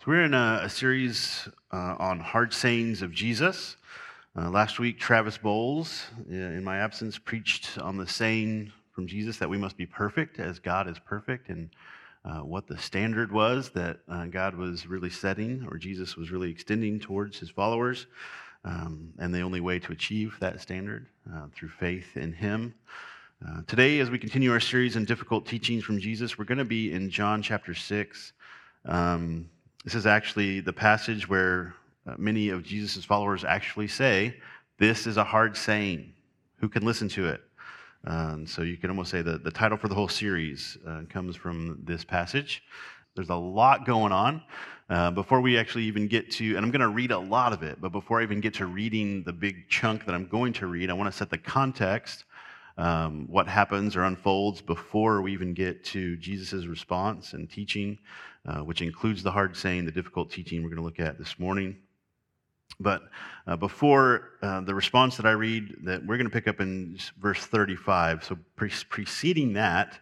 So, we're in a, a series uh, on hard sayings of Jesus. Uh, last week, Travis Bowles, uh, in my absence, preached on the saying from Jesus that we must be perfect as God is perfect, and uh, what the standard was that uh, God was really setting, or Jesus was really extending towards his followers, um, and the only way to achieve that standard uh, through faith in Him. Today, as we continue our series in difficult teachings from Jesus, we're going to be in John chapter 6. Um, this is actually the passage where uh, many of Jesus' followers actually say, This is a hard saying. Who can listen to it? Um, so you can almost say that the title for the whole series uh, comes from this passage. There's a lot going on. Uh, before we actually even get to, and I'm going to read a lot of it, but before I even get to reading the big chunk that I'm going to read, I want to set the context, um, what happens or unfolds before we even get to Jesus' response and teaching uh, which includes the hard saying, the difficult teaching we're going to look at this morning. But uh, before uh, the response that I read, that we're going to pick up in verse 35. So pre- preceding that,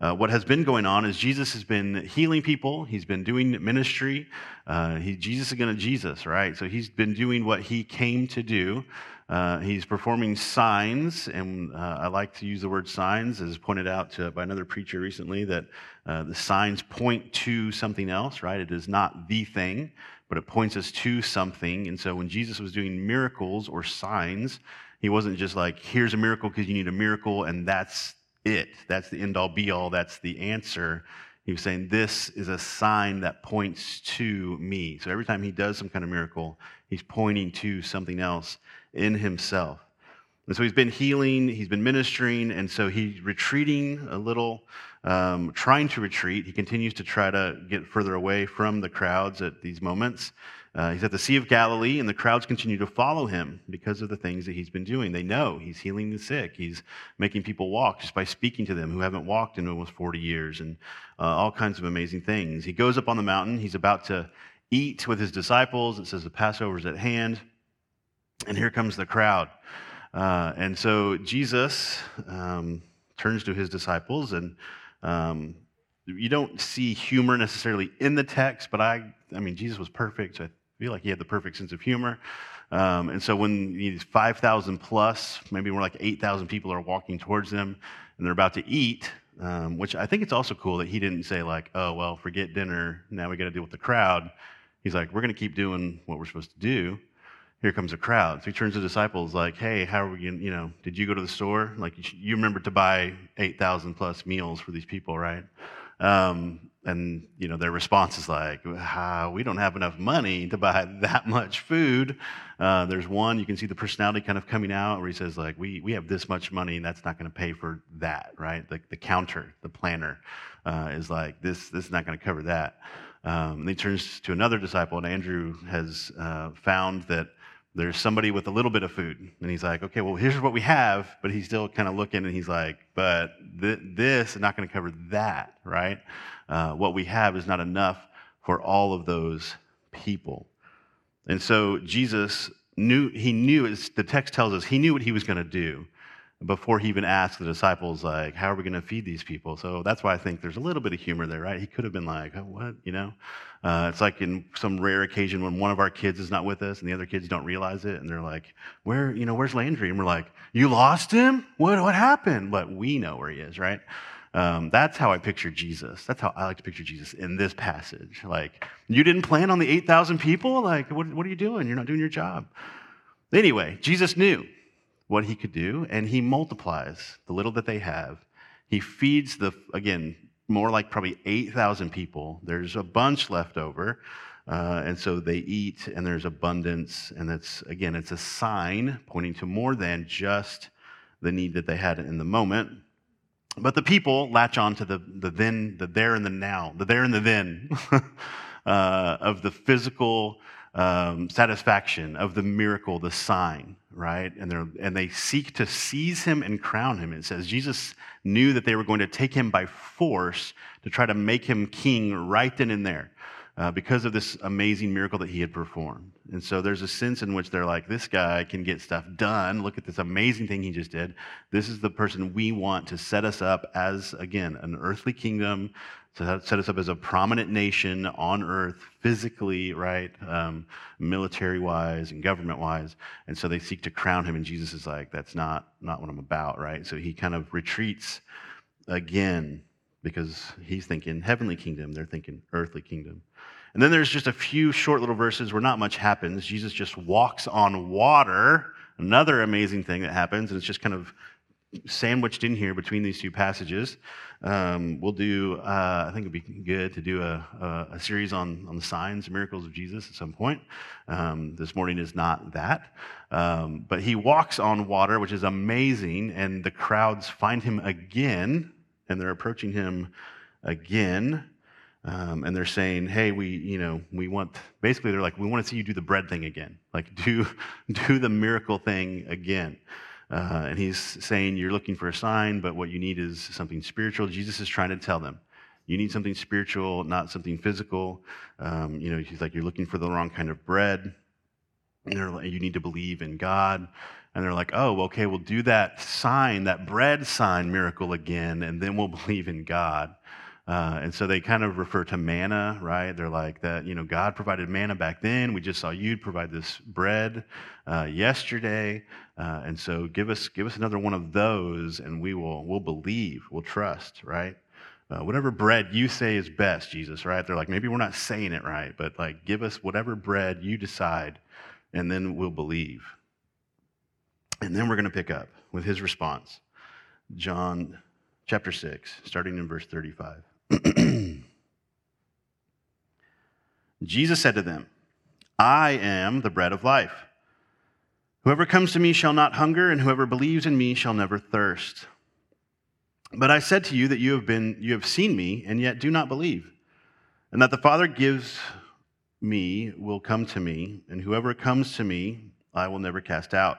uh, what has been going on is Jesus has been healing people. He's been doing ministry. Uh, he, Jesus is going to Jesus, right? So he's been doing what he came to do. Uh, he's performing signs, and uh, I like to use the word signs, as pointed out to, by another preacher recently, that uh, the signs point to something else, right? It is not the thing, but it points us to something. And so when Jesus was doing miracles or signs, he wasn't just like, here's a miracle because you need a miracle, and that's it. That's the end all be all. That's the answer. He was saying, This is a sign that points to me. So every time he does some kind of miracle, he's pointing to something else in himself. And so he's been healing, he's been ministering, and so he's retreating a little, um, trying to retreat. He continues to try to get further away from the crowds at these moments. Uh, he's at the Sea of Galilee, and the crowds continue to follow him because of the things that he's been doing. They know he's healing the sick, he's making people walk just by speaking to them who haven't walked in almost 40 years, and uh, all kinds of amazing things. He goes up on the mountain, he's about to eat with his disciples. It says the Passover is at hand. And here comes the crowd. Uh, and so Jesus um, turns to his disciples, and um, you don't see humor necessarily in the text, but I, I mean, Jesus was perfect, so I feel like he had the perfect sense of humor. Um, and so when these 5,000 plus, maybe more like 8,000 people are walking towards them, and they're about to eat, um, which I think it's also cool that he didn't say like, oh, well, forget dinner, now we got to deal with the crowd. He's like, we're going to keep doing what we're supposed to do here comes a crowd. So he turns to the disciples like, hey, how are we going you know, did you go to the store? Like, you remember to buy 8,000 plus meals for these people, right? Um, and, you know, their response is like, ah, we don't have enough money to buy that much food. Uh, there's one, you can see the personality kind of coming out where he says like, we, we have this much money and that's not going to pay for that, right? The, the counter, the planner uh, is like, this, this is not going to cover that. Um, and he turns to another disciple, and Andrew has uh, found that there's somebody with a little bit of food. And he's like, okay, well, here's what we have. But he's still kind of looking and he's like, but th- this is not going to cover that, right? Uh, what we have is not enough for all of those people. And so Jesus knew, he knew, as the text tells us, he knew what he was going to do before he even asked the disciples, like, how are we going to feed these people? So that's why I think there's a little bit of humor there, right? He could have been like, oh, what, you know? Uh, it's like in some rare occasion when one of our kids is not with us and the other kids don't realize it and they're like, where, you know, where's Landry? And we're like, you lost him? What, what happened? But we know where he is, right? Um, that's how I picture Jesus. That's how I like to picture Jesus in this passage. Like, you didn't plan on the 8,000 people? Like, what, what are you doing? You're not doing your job. Anyway, Jesus knew what he could do, and he multiplies the little that they have. He feeds the, again, more like probably 8,000 people. There's a bunch left over. Uh, and so they eat, and there's abundance. And that's, again, it's a sign pointing to more than just the need that they had in the moment. But the people latch on to the, the then, the there and the now, the there and the then uh, of the physical um, satisfaction of the miracle, the sign, right? And, they and they seek to seize him and crown him. It says Jesus knew that they were going to take him by force to try to make him king right then and there. Uh, because of this amazing miracle that he had performed. And so there's a sense in which they're like, this guy can get stuff done. Look at this amazing thing he just did. This is the person we want to set us up as, again, an earthly kingdom, to set us up as a prominent nation on earth, physically, right, um, military wise and government wise. And so they seek to crown him, and Jesus is like, that's not, not what I'm about, right? So he kind of retreats again because he's thinking heavenly kingdom, they're thinking earthly kingdom. And then there's just a few short little verses where not much happens. Jesus just walks on water, another amazing thing that happens, and it's just kind of sandwiched in here between these two passages. Um, we'll do, uh, I think it'd be good to do a, a, a, series on, on the signs and miracles of Jesus at some point. Um, this morning is not that. Um, but he walks on water, which is amazing, and the crowds find him again, and they're approaching him again. Um, and they're saying, "Hey, we, you know, we want." Basically, they're like, "We want to see you do the bread thing again. Like, do, do the miracle thing again." Uh, and he's saying, You're looking for a sign, but what you need is something spiritual. Jesus is trying to tell them, You need something spiritual, not something physical. Um, you know, he's like, You're looking for the wrong kind of bread. You need to believe in God. And they're like, Oh, okay, we'll do that sign, that bread sign miracle again, and then we'll believe in God. Uh, and so they kind of refer to manna, right? They're like that, you know, God provided manna back then. We just saw you provide this bread uh, yesterday. Uh, and so give us, give us another one of those and we will, we'll believe, we'll trust, right? Uh, whatever bread you say is best, Jesus, right? They're like, maybe we're not saying it right, but like, give us whatever bread you decide and then we'll believe. And then we're going to pick up with his response. John chapter 6, starting in verse 35. Jesus said to them, I am the bread of life. Whoever comes to me shall not hunger, and whoever believes in me shall never thirst. But I said to you that you have been you have seen me, and yet do not believe. And that the Father gives me will come to me, and whoever comes to me I will never cast out.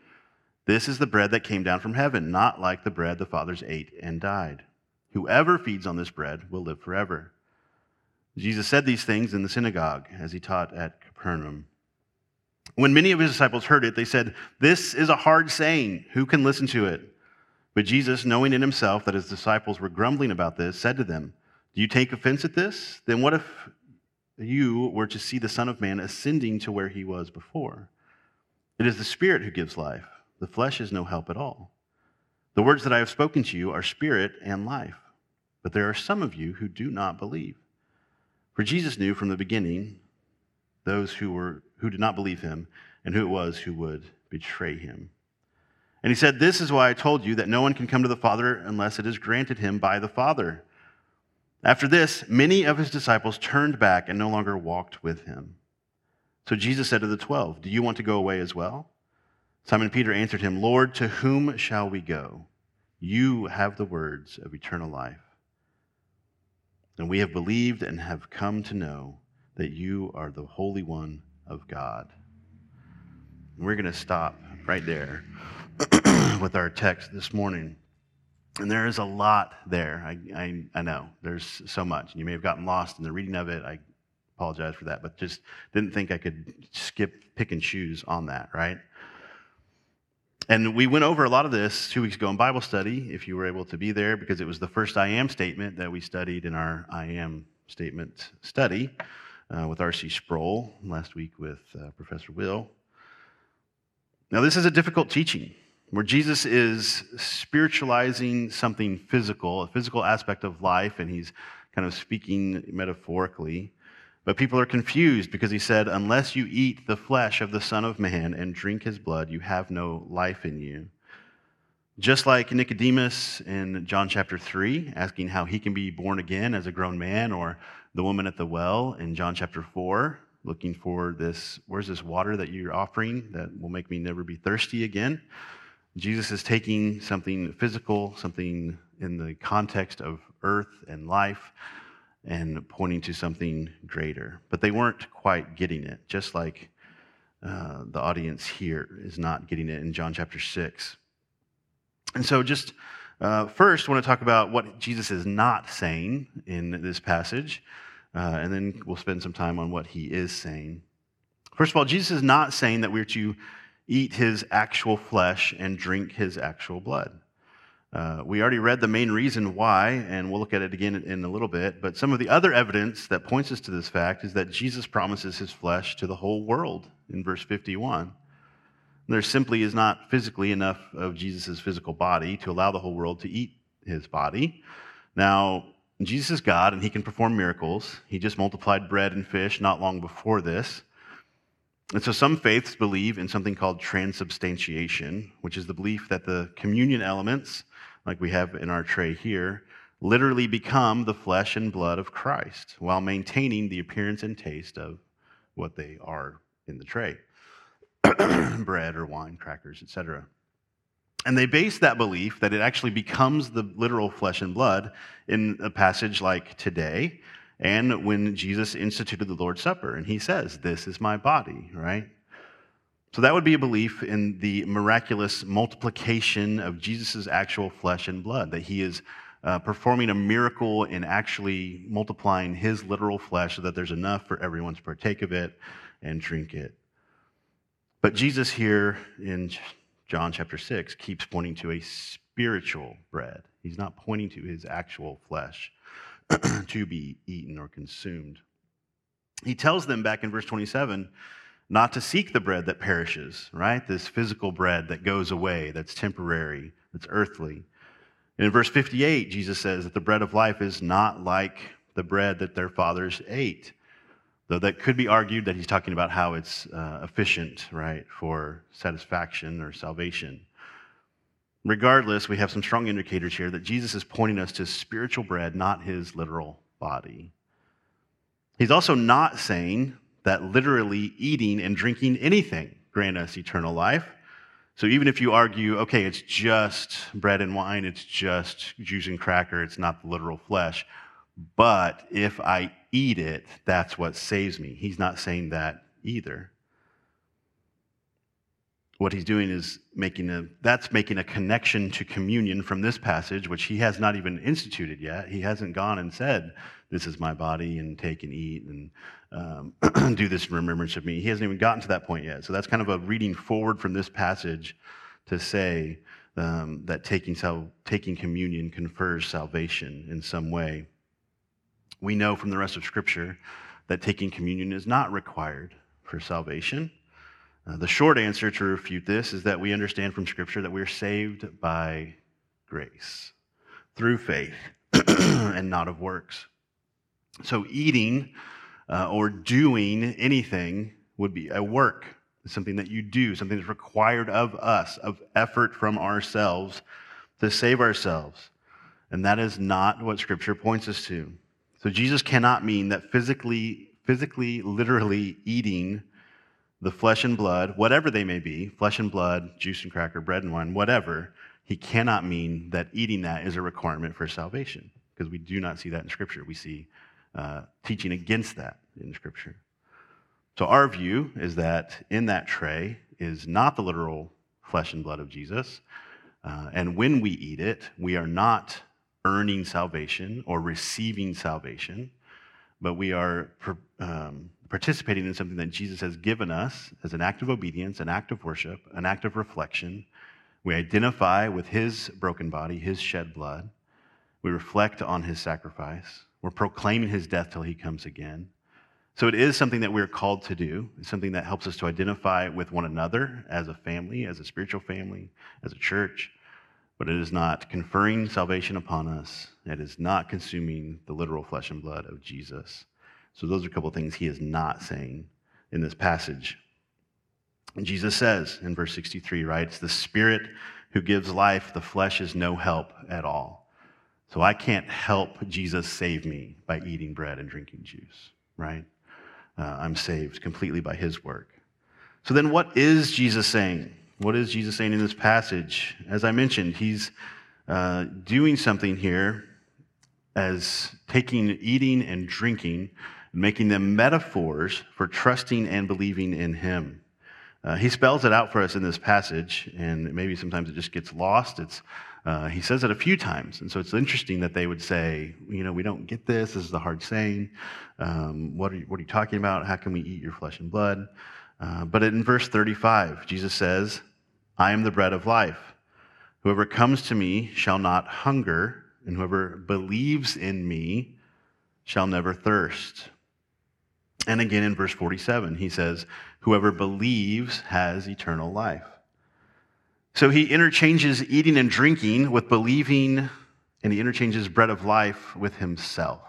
This is the bread that came down from heaven, not like the bread the fathers ate and died. Whoever feeds on this bread will live forever. Jesus said these things in the synagogue as he taught at Capernaum. When many of his disciples heard it, they said, This is a hard saying. Who can listen to it? But Jesus, knowing in himself that his disciples were grumbling about this, said to them, Do you take offense at this? Then what if you were to see the Son of Man ascending to where he was before? It is the Spirit who gives life, the flesh is no help at all. The words that I have spoken to you are spirit and life, but there are some of you who do not believe. For Jesus knew from the beginning those who, were, who did not believe him and who it was who would betray him. And he said, This is why I told you that no one can come to the Father unless it is granted him by the Father. After this, many of his disciples turned back and no longer walked with him. So Jesus said to the twelve, Do you want to go away as well? Simon Peter answered him, Lord, to whom shall we go? You have the words of eternal life. And we have believed and have come to know that you are the Holy One of God. And we're going to stop right there with our text this morning. And there is a lot there. I, I, I, know there's so much. You may have gotten lost in the reading of it. I apologize for that, but just didn't think I could skip, pick and choose on that, right? And we went over a lot of this two weeks ago in Bible study, if you were able to be there, because it was the first I am statement that we studied in our I am statement study uh, with R.C. Sproul, last week with uh, Professor Will. Now, this is a difficult teaching where Jesus is spiritualizing something physical, a physical aspect of life, and he's kind of speaking metaphorically. But people are confused because he said, Unless you eat the flesh of the Son of Man and drink his blood, you have no life in you. Just like Nicodemus in John chapter 3, asking how he can be born again as a grown man, or the woman at the well in John chapter 4, looking for this, where's this water that you're offering that will make me never be thirsty again? Jesus is taking something physical, something in the context of earth and life, and pointing to something greater. But they weren't quite getting it, just like uh, the audience here is not getting it in John chapter 6. And so, just uh, first, I want to talk about what Jesus is not saying in this passage, uh, and then we'll spend some time on what he is saying. First of all, Jesus is not saying that we're to eat his actual flesh and drink his actual blood. Uh, we already read the main reason why, and we'll look at it again in a little bit. But some of the other evidence that points us to this fact is that Jesus promises his flesh to the whole world in verse 51. There simply is not physically enough of Jesus' physical body to allow the whole world to eat his body. Now, Jesus is God and he can perform miracles. He just multiplied bread and fish not long before this. And so some faiths believe in something called transubstantiation, which is the belief that the communion elements, like we have in our tray here, literally become the flesh and blood of Christ while maintaining the appearance and taste of what they are in the tray bread or wine, crackers, etc. And they base that belief that it actually becomes the literal flesh and blood in a passage like today, and when Jesus instituted the Lord's Supper, and he says, This is my body, right? So that would be a belief in the miraculous multiplication of Jesus' actual flesh and blood, that he is uh, performing a miracle in actually multiplying his literal flesh so that there's enough for everyone to partake of it and drink it. But Jesus here in John chapter 6 keeps pointing to a spiritual bread. He's not pointing to his actual flesh. to be eaten or consumed. He tells them back in verse 27 not to seek the bread that perishes, right? This physical bread that goes away, that's temporary, that's earthly. In verse 58, Jesus says that the bread of life is not like the bread that their fathers ate. Though that could be argued that he's talking about how it's uh, efficient, right, for satisfaction or salvation. Regardless, we have some strong indicators here that Jesus is pointing us to spiritual bread, not his literal body. He's also not saying that literally eating and drinking anything grant us eternal life. So even if you argue, okay, it's just bread and wine, it's just juice and cracker, it's not the literal flesh, but if I eat it, that's what saves me. He's not saying that either what he's doing is making a that's making a connection to communion from this passage which he has not even instituted yet he hasn't gone and said this is my body and take and eat and um, do this in remembrance of me. He hasn't even gotten to that point yet. So that's kind of a reading forward from this passage to say um, that taking, sal- taking communion confers salvation in some way. We know from the rest of scripture that taking communion is not required for salvation. Uh, the short answer to refute this is that we understand from Scripture that we're saved by grace through faith and not of works. So, eating uh, or doing anything would be a work, something that you do, something that's required of us, of effort from ourselves to save ourselves. And that is not what Scripture points us to. So, Jesus cannot mean that physically, physically, literally eating the flesh and blood, whatever they may be, flesh and blood, juice and cracker, bread and wine, whatever, he cannot mean that eating that is a requirement for salvation, because we do not see that in Scripture. We see uh, teaching against that in Scripture. So, our view is that in that tray is not the literal flesh and blood of Jesus. Uh, and when we eat it, we are not earning salvation or receiving salvation, but we are um, participating in something that Jesus has given us as an act of obedience, an act of worship, an act of reflection. We identify with his broken body, his shed blood. We reflect on his sacrifice. We're proclaiming his death till he comes again. So it is something that we're called to do. It's something that helps us to identify with one another as a family, as a spiritual family, as a church. But it is not conferring salvation upon us. It is not consuming the literal flesh and blood of Jesus. So those are a couple of things he is not saying in this passage. Jesus says in verse 63, right? It's the spirit who gives life, the flesh is no help at all. So I can't help Jesus save me by eating bread and drinking juice, right? uh, I'm saved completely by his work. So then, what is Jesus saying? What is Jesus saying in this passage? As I mentioned, he's uh, doing something here as taking eating and drinking, making them metaphors for trusting and believing in him. Uh, he spells it out for us in this passage, and maybe sometimes it just gets lost. It's uh, he says it a few times. And so it's interesting that they would say, you know, we don't get this. This is a hard saying. Um, what, are you, what are you talking about? How can we eat your flesh and blood? Uh, but in verse 35, Jesus says, I am the bread of life. Whoever comes to me shall not hunger, and whoever believes in me shall never thirst. And again in verse 47, he says, Whoever believes has eternal life. So he interchanges eating and drinking with believing, and he interchanges bread of life with himself.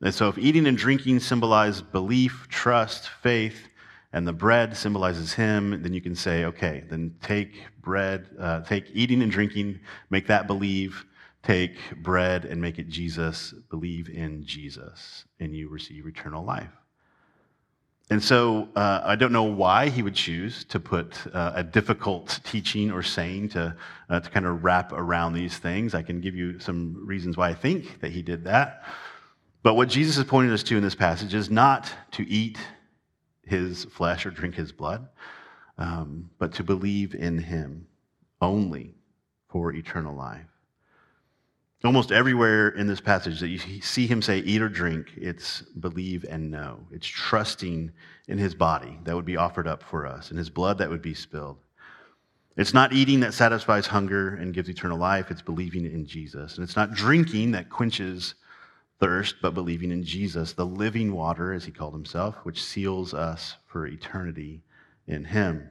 And so if eating and drinking symbolize belief, trust, faith, and the bread symbolizes him, then you can say, okay, then take bread, uh, take eating and drinking, make that believe, take bread and make it Jesus, believe in Jesus, and you receive eternal life. And so uh, I don't know why he would choose to put uh, a difficult teaching or saying to, uh, to kind of wrap around these things. I can give you some reasons why I think that he did that. But what Jesus is pointing us to in this passage is not to eat his flesh or drink his blood, um, but to believe in him only for eternal life. Almost everywhere in this passage that you see him say, eat or drink, it's believe and know. It's trusting in his body that would be offered up for us, and his blood that would be spilled. It's not eating that satisfies hunger and gives eternal life, it's believing in Jesus. And it's not drinking that quenches thirst, but believing in Jesus, the living water, as he called himself, which seals us for eternity in him.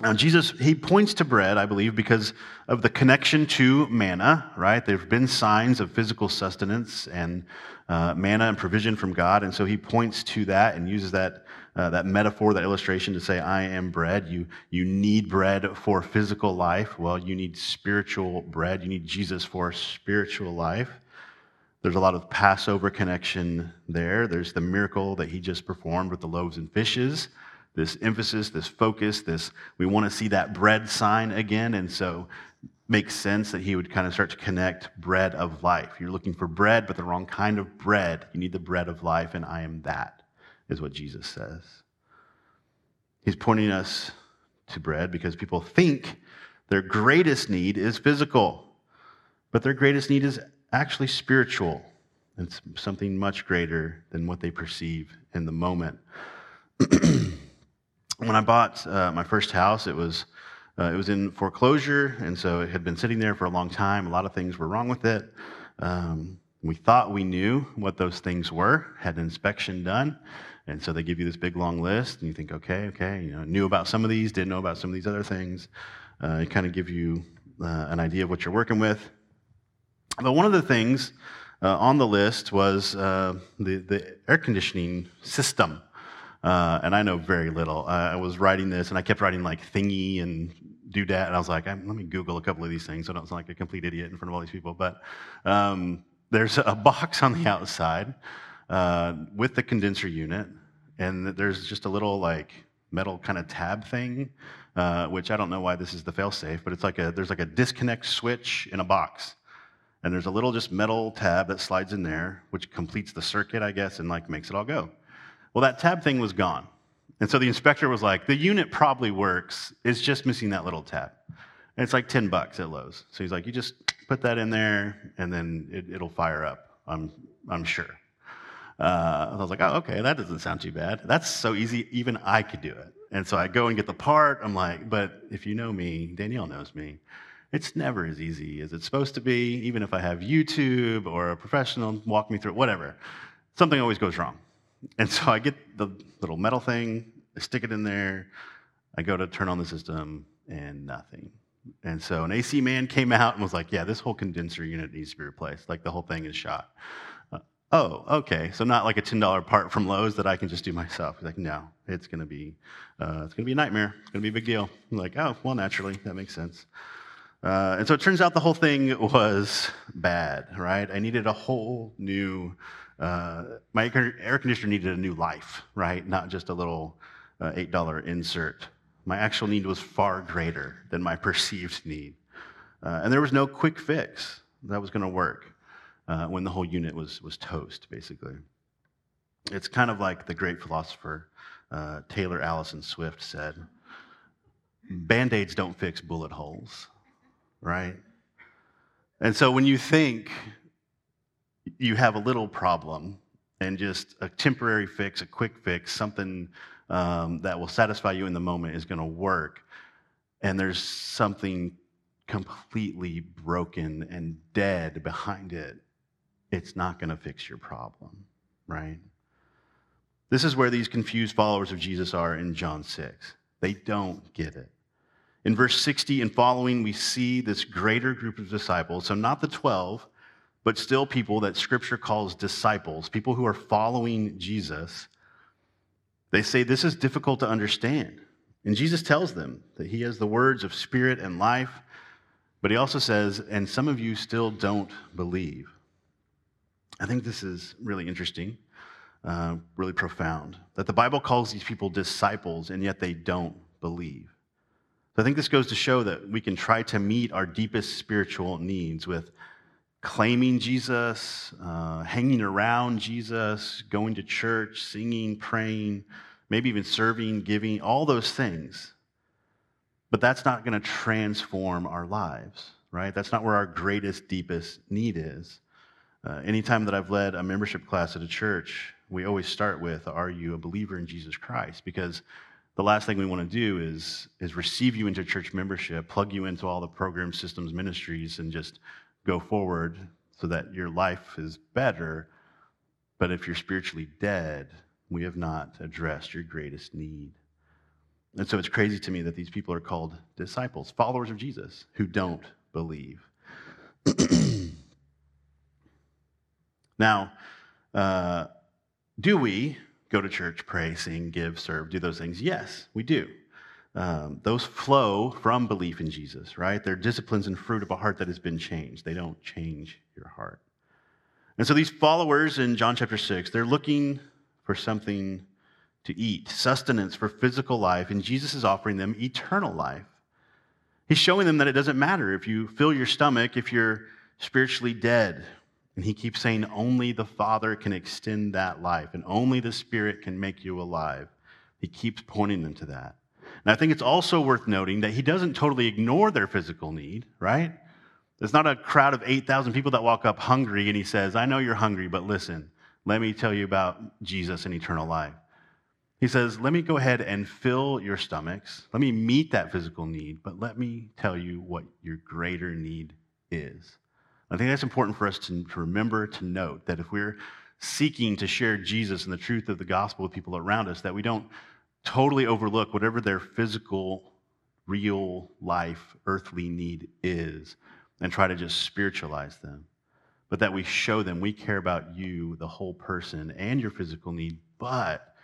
Now, Jesus, he points to bread, I believe, because of the connection to manna, right? There have been signs of physical sustenance and uh, manna and provision from God. And so he points to that and uses that, uh, that metaphor, that illustration to say, I am bread. You, you need bread for physical life. Well, you need spiritual bread. You need Jesus for spiritual life. There's a lot of Passover connection there. There's the miracle that he just performed with the loaves and fishes this emphasis, this focus, this we want to see that bread sign again. And so makes sense that he would kind of start to connect bread of life. You're looking for bread, but the wrong kind of bread. You need the bread of life, and I am that, is what Jesus says. He's pointing us to bread because people think their greatest need is physical, but their greatest need is actually spiritual. It's something much greater than what they perceive in the moment. when I bought uh, my first house, it was uh, it was in foreclosure, and so it had been sitting there for a long time. A lot of things were wrong with it. Um, we thought we knew what those things were, had an inspection done, and so they give you this big long list, and you think, okay, okay, you know, knew about some of these, didn't know about some of these other things. Uh, it kind of give you uh, an idea of what you're working with. But one of the things uh, on the list was uh, the the air conditioning system. Uh, and I know very little. Uh, I was writing this, and I kept writing like thingy and doodad, and I was like, let me Google a couple of these things so I don't sound like a complete idiot in front of all these people. But um, there's a box on the outside uh, with the condenser unit, and there's just a little like metal kind of tab thing, uh, which I don't know why this is the failsafe, but it's like a there's like a disconnect switch in a box, and there's a little just metal tab that slides in there, which completes the circuit, I guess, and like makes it all go. Well, that tab thing was gone, and so the inspector was like, "The unit probably works. It's just missing that little tab." And it's like 10 bucks at Lowe's. So he's like, you just put that in there and then it, will fire up, I'm, I'm sure. Uh, I was like, oh, okay, that doesn't sound too bad. That's so easy, even I could do it. And so I go and get the part. I'm like, but if you know me, Danielle knows me, it's never as easy as it's supposed to be, even if I have YouTube or a professional walk me through it, whatever. Something always goes wrong. And so I get the little metal thing, I stick it in there, I go to turn on the system, and nothing. And so an AC man came out and was like, yeah, this whole condenser unit needs to be replaced. Like the whole thing is shot. Uh, oh, okay. So not like a $10 part from Lowe's that I can just do myself. He's like, no, it's going to be, uh, it's going to be a nightmare. It's going to be a big deal. I'm like, oh, well, naturally, that makes sense. Uh, and so it turns out the whole thing was bad, right? I needed a whole new, uh, my air conditioner needed a new life, right? Not just a little uh, $8 insert my actual need was far greater than my perceived need. Uh, and there was no quick fix that was going to work uh, when the whole unit was, was toast, basically. It's kind of like the great philosopher uh, Taylor Alison Swift said Band aids don't fix bullet holes, right? And so when you think you have a little problem and just a temporary fix, a quick fix, something um, that will satisfy you in the moment is going to work. And there's something completely broken and dead behind it. It's not going to fix your problem, right? This is where these confused followers of Jesus are in John 6. They don't get it. In verse 60 and following, we see this greater group of disciples. So, not the 12, but still people that scripture calls disciples, people who are following Jesus. They say this is difficult to understand. And Jesus tells them that he has the words of spirit and life, but he also says, and some of you still don't believe. I think this is really interesting, uh, really profound, that the Bible calls these people disciples, and yet they don't believe. So I think this goes to show that we can try to meet our deepest spiritual needs with claiming Jesus, uh, hanging around Jesus, going to church, singing, praying, maybe even serving, giving, all those things. But that's not going to transform our lives, right? That's not where our greatest, deepest need is. Uh, anytime that I've led a membership class at a church, we always start with, Are you a believer in Jesus Christ? Because the last thing we want to do is, is receive you into church membership, plug you into all the program systems, ministries, and just go forward so that your life is better. But if you're spiritually dead, we have not addressed your greatest need. And so it's crazy to me that these people are called disciples, followers of Jesus, who don't believe. now, uh, do we go to church, pray, sing, give, serve, do those things? Yes, we do. Um, those flow from belief in Jesus, right? They're disciplines and fruit of a heart that has been changed. They don't change your heart. And so these followers in John chapter 6, they're looking for something to eat, sustenance for physical life, and Jesus is offering them eternal life. He's showing them that it doesn't matter if you fill your stomach, if you're spiritually dead. And he keeps saying only the Father can extend that life, and only the Spirit can make you alive. He keeps pointing them to that. And I think it's also worth noting that he doesn't totally ignore their physical need, right? There's not a crowd of 8,000 people that walk up hungry and he says, I know you're hungry, but listen, let me tell you about Jesus and eternal life. He says, Let me go ahead and fill your stomachs. Let me meet that physical need, but let me tell you what your greater need is. I think that's important for us to, to remember to note that if we're seeking to share Jesus and the truth of the gospel with people around us, that we don't totally overlook whatever their physical, real life, earthly need is and try to just spiritualize them. But that we show them we care about you, the whole person, and your physical need, but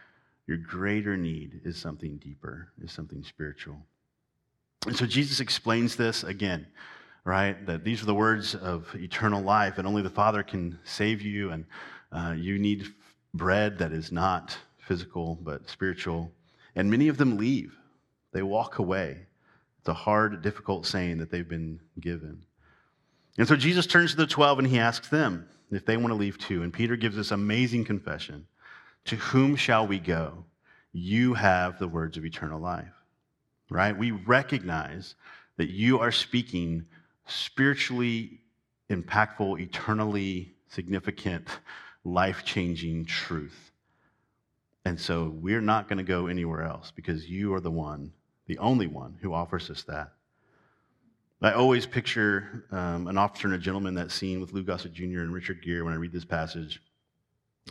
your greater need is something deeper, is something spiritual. And so Jesus explains this again, right? That these are the words of eternal life, and only the Father can save you, and uh, you need bread that is not physical, but spiritual. And many of them leave, they walk away. It's a hard, difficult saying that they've been given. And so Jesus turns to the 12 and he asks them if they want to leave too. And Peter gives this amazing confession To whom shall we go? You have the words of eternal life. Right? We recognize that you are speaking spiritually impactful, eternally significant, life changing truth. And so we're not going to go anywhere else because you are the one, the only one who offers us that. I always picture um, an officer and a gentleman that scene with Lou Gossett Jr. and Richard Gere when I read this passage.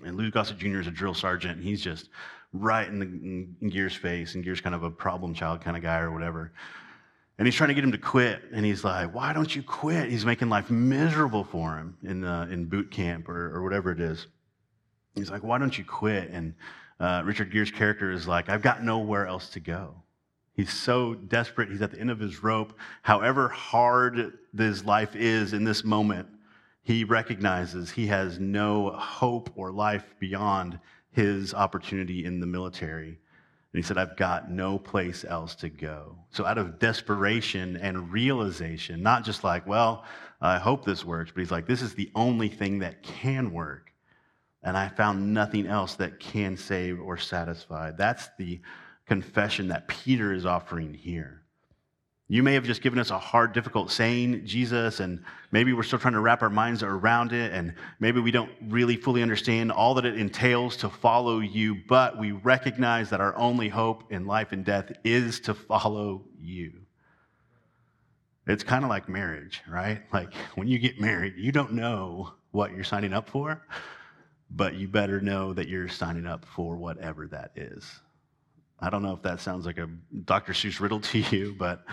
And Lou Gossett Jr. is a drill sergeant, and he's just right in, the, in Gere's face, and Gere's kind of a problem child kind of guy or whatever. And he's trying to get him to quit, and he's like, "Why don't you quit?" He's making life miserable for him in uh, in boot camp or, or whatever it is. He's like, "Why don't you quit?" And uh, Richard Gere's character is like, "I've got nowhere else to go." He's so desperate. He's at the end of his rope. However hard his life is in this moment, he recognizes he has no hope or life beyond his opportunity in the military. And he said, I've got no place else to go. So, out of desperation and realization, not just like, well, I hope this works, but he's like, this is the only thing that can work. And I found nothing else that can save or satisfy. That's the confession that Peter is offering here. You may have just given us a hard, difficult saying, Jesus, and maybe we're still trying to wrap our minds around it, and maybe we don't really fully understand all that it entails to follow you, but we recognize that our only hope in life and death is to follow you. It's kind of like marriage, right? Like when you get married, you don't know what you're signing up for, but you better know that you're signing up for whatever that is. I don't know if that sounds like a Dr. Seuss riddle to you, but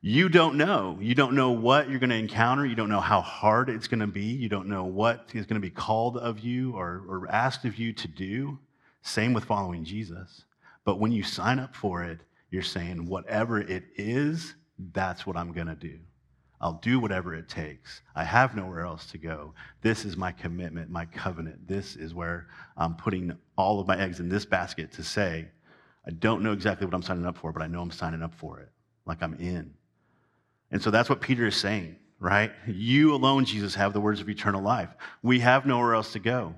you don't know. You don't know what you're going to encounter. You don't know how hard it's going to be. You don't know what is going to be called of you or, or asked of you to do. Same with following Jesus. But when you sign up for it, you're saying, whatever it is, that's what I'm going to do. I'll do whatever it takes. I have nowhere else to go. This is my commitment, my covenant. This is where I'm putting all of my eggs in this basket to say, I don't know exactly what I'm signing up for, but I know I'm signing up for it, like I'm in. And so that's what Peter is saying, right? You alone, Jesus, have the words of eternal life. We have nowhere else to go.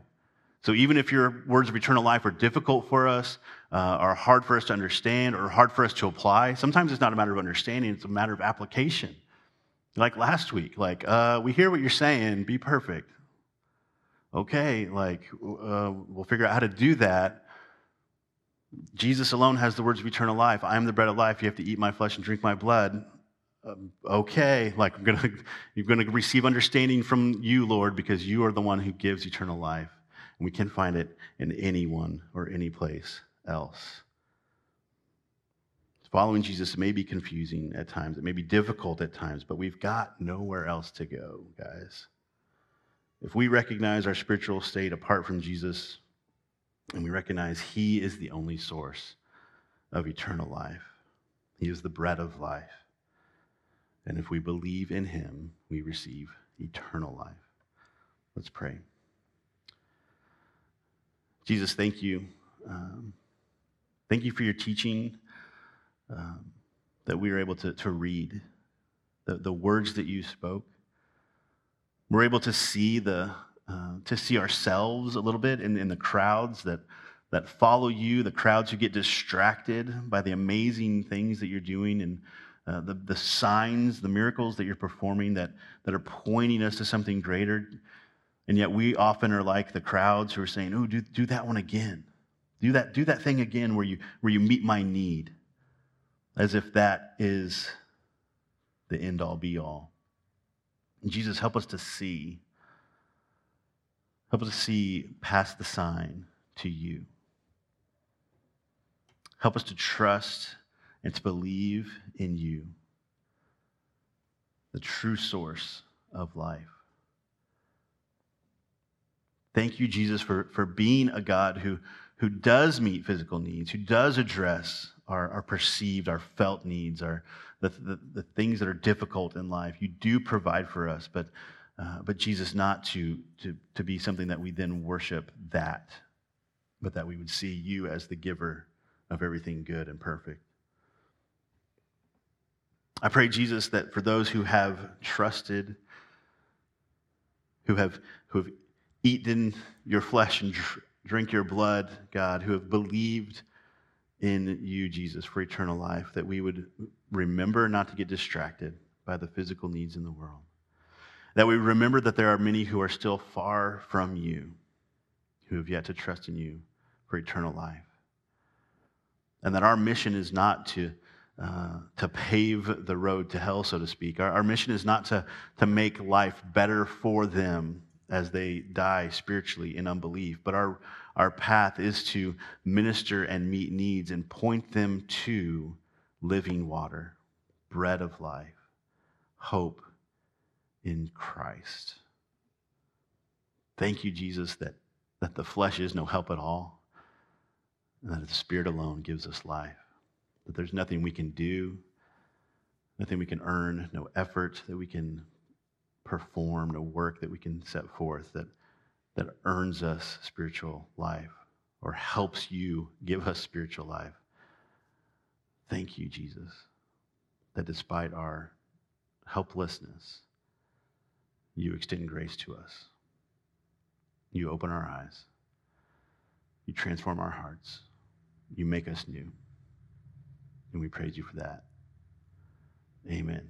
So even if your words of eternal life are difficult for us, uh, are hard for us to understand, or hard for us to apply, sometimes it's not a matter of understanding, it's a matter of application. Like last week, like, uh, we hear what you're saying, be perfect. Okay, like, uh, we'll figure out how to do that. Jesus alone has the words of eternal life. I am the bread of life. You have to eat my flesh and drink my blood. Um, okay, like I'm gonna, you're going to receive understanding from you, Lord, because you are the one who gives eternal life. And we can find it in anyone or any place else. Following Jesus may be confusing at times, it may be difficult at times, but we've got nowhere else to go, guys. If we recognize our spiritual state apart from Jesus, and we recognize He is the only source of eternal life. He is the bread of life. And if we believe in Him, we receive eternal life. Let's pray. Jesus, thank you. Um, thank you for your teaching um, that we were able to, to read, the, the words that you spoke. We're able to see the, uh, to see ourselves a little bit in, in the crowds that, that follow you, the crowds who get distracted by the amazing things that you're doing and uh, the, the signs, the miracles that you're performing that, that are pointing us to something greater. And yet we often are like the crowds who are saying, Oh, do, do that one again. Do that, do that thing again where you, where you meet my need. As if that is the end all be all. Jesus, help us to see Help us to see past the sign to you. Help us to trust and to believe in you, the true source of life. Thank you, Jesus, for, for being a God who, who does meet physical needs, who does address our, our perceived, our felt needs, our, the, the, the things that are difficult in life. You do provide for us, but uh, but Jesus, not to, to, to be something that we then worship that. but that we would see you as the giver of everything good and perfect. I pray, Jesus, that for those who have trusted, who have, who have eaten your flesh and drink your blood, God, who have believed in you, Jesus, for eternal life, that we would remember not to get distracted by the physical needs in the world. That we remember that there are many who are still far from you, who have yet to trust in you for eternal life. And that our mission is not to, uh, to pave the road to hell, so to speak. Our, our mission is not to, to make life better for them as they die spiritually in unbelief, but our, our path is to minister and meet needs and point them to living water, bread of life, hope in Christ. Thank you, Jesus, that, that the flesh is no help at all, and that the Spirit alone gives us life. That there's nothing we can do, nothing we can earn, no effort that we can perform, a work that we can set forth that, that earns us spiritual life or helps you give us spiritual life. Thank you, Jesus, that despite our helplessness, you extend grace to us. You open our eyes. You transform our hearts. You make us new. And we praise you for that. Amen.